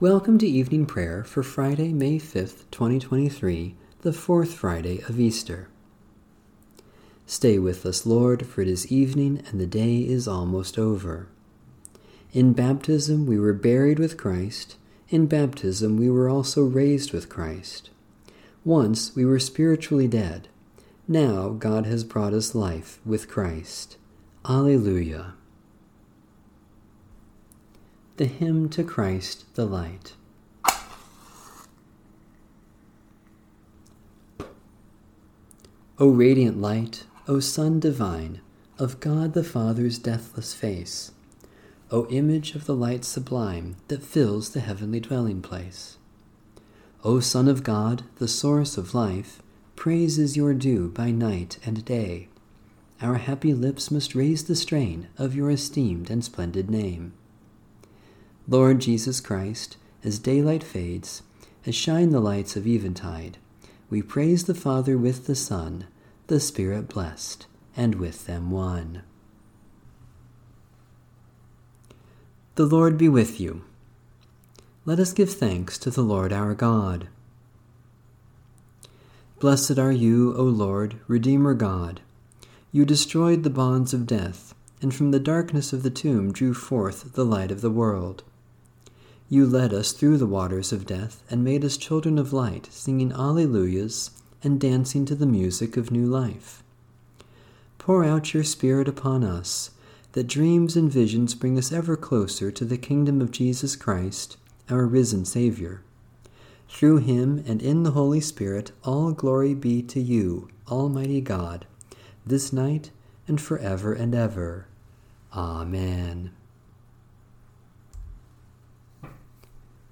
Welcome to evening prayer for Friday, May 5th, 2023, the fourth Friday of Easter. Stay with us, Lord, for it is evening and the day is almost over. In baptism we were buried with Christ. In baptism we were also raised with Christ. Once we were spiritually dead. Now God has brought us life with Christ. Alleluia the hymn to Christ the Light. O radiant light, O Sun divine, of God the Father's deathless face, O image of the light sublime that fills the heavenly dwelling place. O Son of God, the source of life, praise is your due by night and day. Our happy lips must raise the strain of your esteemed and splendid name. Lord Jesus Christ, as daylight fades, as shine the lights of eventide, we praise the Father with the Son, the Spirit blessed, and with them one. The Lord be with you. Let us give thanks to the Lord our God. Blessed are you, O Lord, Redeemer God. You destroyed the bonds of death, and from the darkness of the tomb drew forth the light of the world. You led us through the waters of death and made us children of light, singing Alleluias and dancing to the music of new life. Pour out your Spirit upon us, that dreams and visions bring us ever closer to the kingdom of Jesus Christ, our risen Savior. Through him and in the Holy Spirit, all glory be to you, Almighty God, this night and forever and ever. Amen.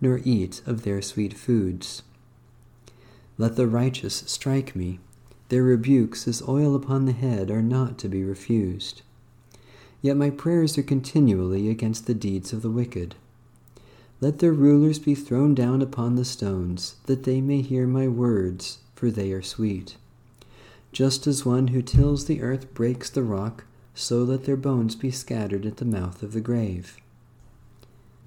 nor eat of their sweet foods. Let the righteous strike me. Their rebukes as oil upon the head are not to be refused. Yet my prayers are continually against the deeds of the wicked. Let their rulers be thrown down upon the stones, that they may hear my words, for they are sweet. Just as one who tills the earth breaks the rock, so let their bones be scattered at the mouth of the grave.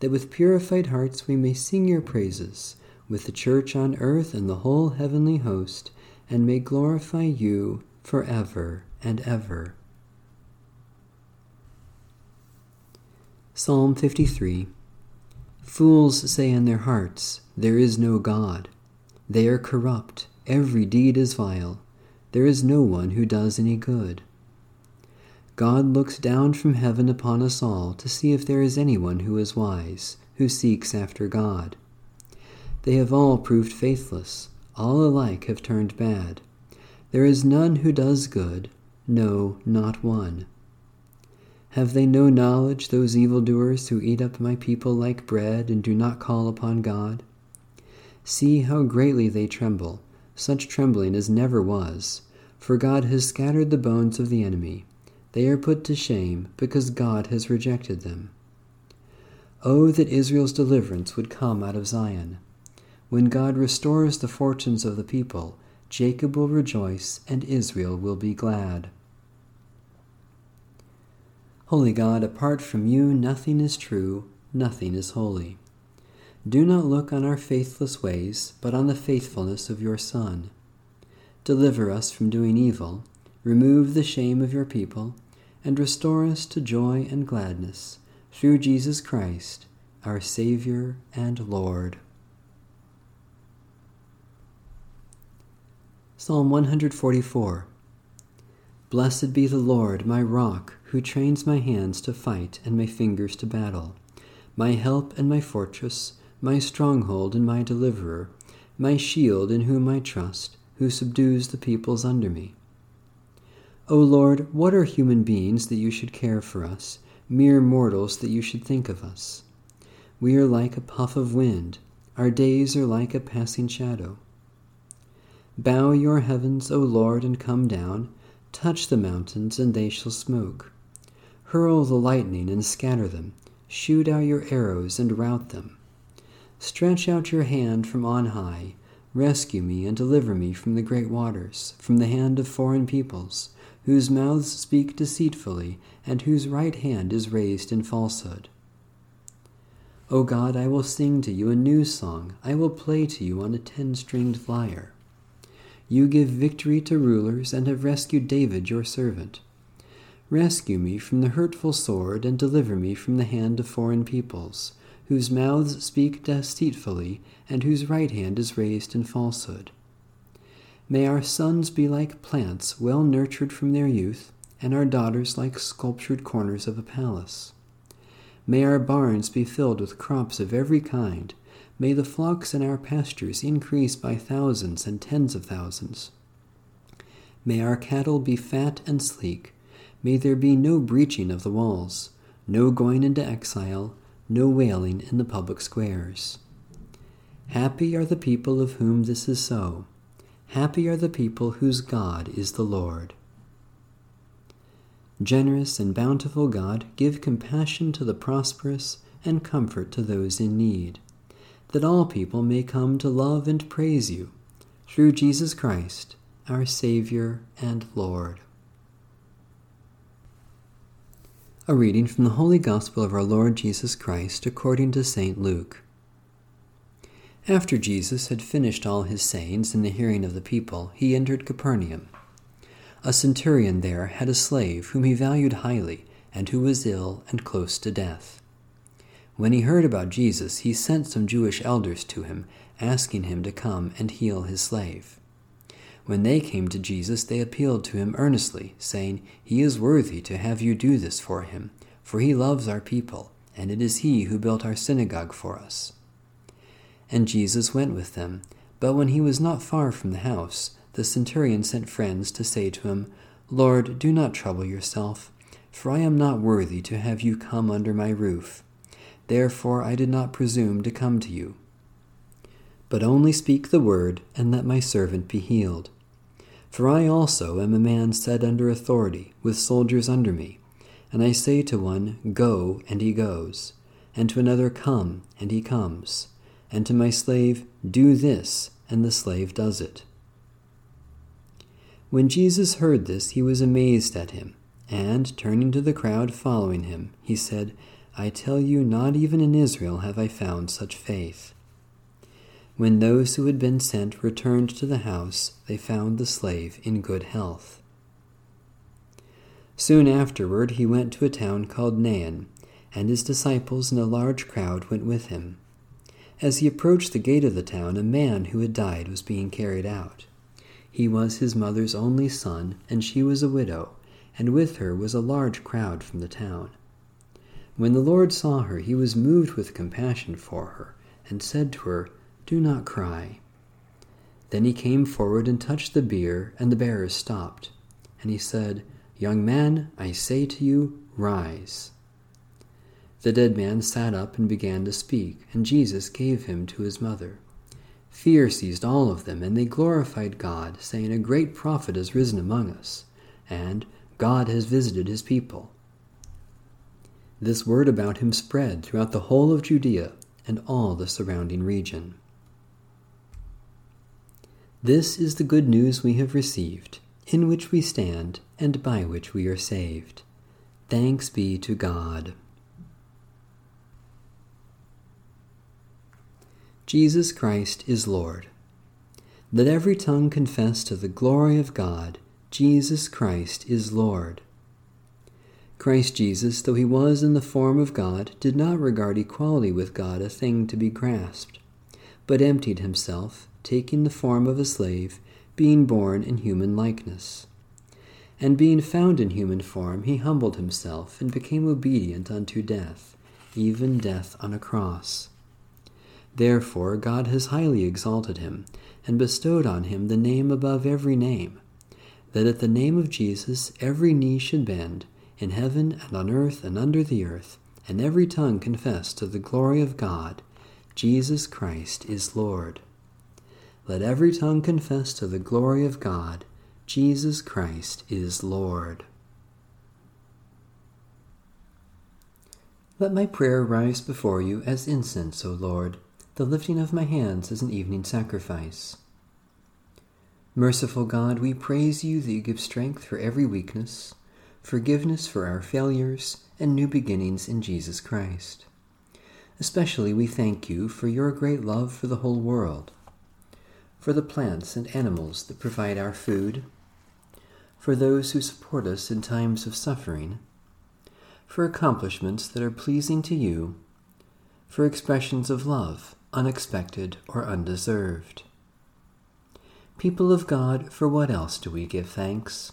that with purified hearts we may sing your praises, with the church on earth and the whole heavenly host, and may glorify you for ever and ever. Psalm 53 Fools say in their hearts, There is no God. They are corrupt, every deed is vile. There is no one who does any good. God looks down from heaven upon us all to see if there is anyone who is wise, who seeks after God. They have all proved faithless, all alike have turned bad. There is none who does good, no, not one. Have they no knowledge, those evildoers who eat up my people like bread and do not call upon God? See how greatly they tremble, such trembling as never was, for God has scattered the bones of the enemy. They are put to shame because God has rejected them. Oh, that Israel's deliverance would come out of Zion. When God restores the fortunes of the people, Jacob will rejoice and Israel will be glad. Holy God, apart from you, nothing is true, nothing is holy. Do not look on our faithless ways, but on the faithfulness of your Son. Deliver us from doing evil remove the shame of your people, and restore us to joy and gladness through Jesus Christ, our Savior and Lord. Psalm 144 Blessed be the Lord, my rock, who trains my hands to fight and my fingers to battle, my help and my fortress, my stronghold and my deliverer, my shield in whom I trust, who subdues the peoples under me. O Lord, what are human beings that you should care for us, mere mortals that you should think of us? We are like a puff of wind, our days are like a passing shadow. Bow your heavens, O Lord, and come down. Touch the mountains, and they shall smoke. Hurl the lightning and scatter them. Shoot out your arrows and rout them. Stretch out your hand from on high. Rescue me and deliver me from the great waters, from the hand of foreign peoples, whose mouths speak deceitfully, and whose right hand is raised in falsehood. O God, I will sing to you a new song. I will play to you on a ten stringed lyre. You give victory to rulers and have rescued David your servant. Rescue me from the hurtful sword and deliver me from the hand of foreign peoples, whose mouths speak deceitfully and whose right hand is raised in falsehood. May our sons be like plants well nurtured from their youth, and our daughters like sculptured corners of a palace. May our barns be filled with crops of every kind, May the flocks in our pastures increase by thousands and tens of thousands. May our cattle be fat and sleek. May there be no breaching of the walls, no going into exile, no wailing in the public squares. Happy are the people of whom this is so. Happy are the people whose God is the Lord. Generous and bountiful God, give compassion to the prosperous and comfort to those in need that all people may come to love and praise you, through Jesus Christ, our Savior and Lord. A reading from the Holy Gospel of our Lord Jesus Christ according to St. Luke. After Jesus had finished all his sayings in the hearing of the people, he entered Capernaum. A centurion there had a slave whom he valued highly, and who was ill and close to death. When he heard about Jesus, he sent some Jewish elders to him, asking him to come and heal his slave. When they came to Jesus, they appealed to him earnestly, saying, He is worthy to have you do this for him, for he loves our people, and it is he who built our synagogue for us. And Jesus went with them. But when he was not far from the house, the centurion sent friends to say to him, Lord, do not trouble yourself, for I am not worthy to have you come under my roof. Therefore I did not presume to come to you. But only speak the word, and let my servant be healed. For I also am a man set under authority, with soldiers under me. And I say to one, Go, and he goes, and to another, Come, and he comes, and to my slave, Do this, and the slave does it. When Jesus heard this, he was amazed at him, and, turning to the crowd following him, he said, I tell you, not even in Israel have I found such faith. When those who had been sent returned to the house, they found the slave in good health. Soon afterward he went to a town called Nain, and his disciples and a large crowd went with him. As he approached the gate of the town, a man who had died was being carried out. He was his mother's only son, and she was a widow, and with her was a large crowd from the town. When the Lord saw her, he was moved with compassion for her, and said to her, Do not cry. Then he came forward and touched the bier, and the bearers stopped. And he said, Young man, I say to you, rise. The dead man sat up and began to speak, and Jesus gave him to his mother. Fear seized all of them, and they glorified God, saying, A great prophet has risen among us, and God has visited his people. This word about him spread throughout the whole of Judea and all the surrounding region. This is the good news we have received, in which we stand, and by which we are saved. Thanks be to God. Jesus Christ is Lord. Let every tongue confess to the glory of God, Jesus Christ is Lord. Christ Jesus, though he was in the form of God, did not regard equality with God a thing to be grasped, but emptied himself, taking the form of a slave, being born in human likeness. And being found in human form, he humbled himself and became obedient unto death, even death on a cross. Therefore God has highly exalted him, and bestowed on him the name above every name, that at the name of Jesus every knee should bend, in heaven and on earth and under the earth, and every tongue confess to the glory of God, Jesus Christ is Lord. Let every tongue confess to the glory of God, Jesus Christ is Lord. Let my prayer rise before you as incense, O Lord the lifting of my hands is an evening sacrifice. Merciful God, we praise you that you give strength for every weakness, forgiveness for our failures, and new beginnings in Jesus Christ. Especially we thank you for your great love for the whole world, for the plants and animals that provide our food, for those who support us in times of suffering, for accomplishments that are pleasing to you, for expressions of love unexpected, or undeserved. People of God, for what else do we give thanks?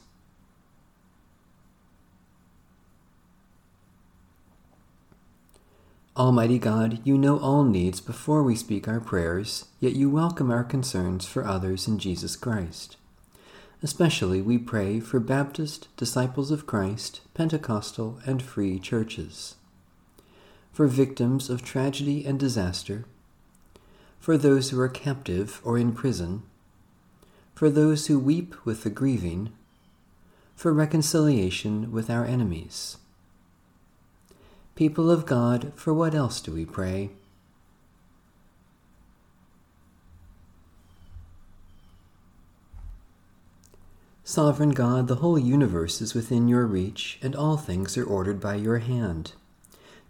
Almighty God, you know all needs before we speak our prayers, yet you welcome our concerns for others in Jesus Christ. Especially we pray for Baptist, Disciples of Christ, Pentecostal, and Free churches. For victims of tragedy and disaster, for those who are captive or in prison, for those who weep with the grieving, for reconciliation with our enemies. People of God, for what else do we pray? Sovereign God, the whole universe is within your reach, and all things are ordered by your hand.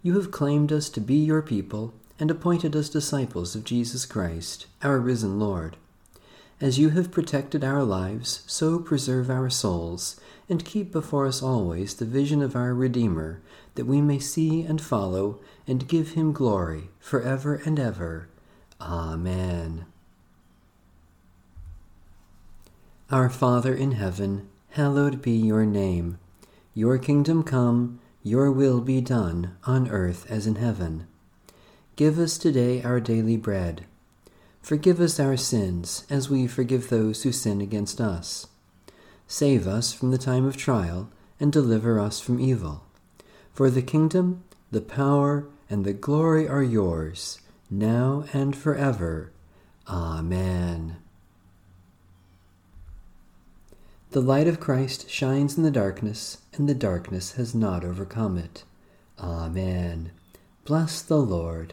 You have claimed us to be your people and appointed us disciples of Jesus Christ, our risen Lord. As you have protected our lives, so preserve our souls, and keep before us always the vision of our Redeemer, that we may see and follow and give him glory for ever and ever. Amen. Our Father in heaven, hallowed be your name. Your kingdom come, your will be done, on earth as in heaven. Give us today our daily bread. Forgive us our sins, as we forgive those who sin against us. Save us from the time of trial, and deliver us from evil. For the kingdom, the power, and the glory are yours, now and forever. Amen. The light of Christ shines in the darkness, and the darkness has not overcome it. Amen. Bless the Lord.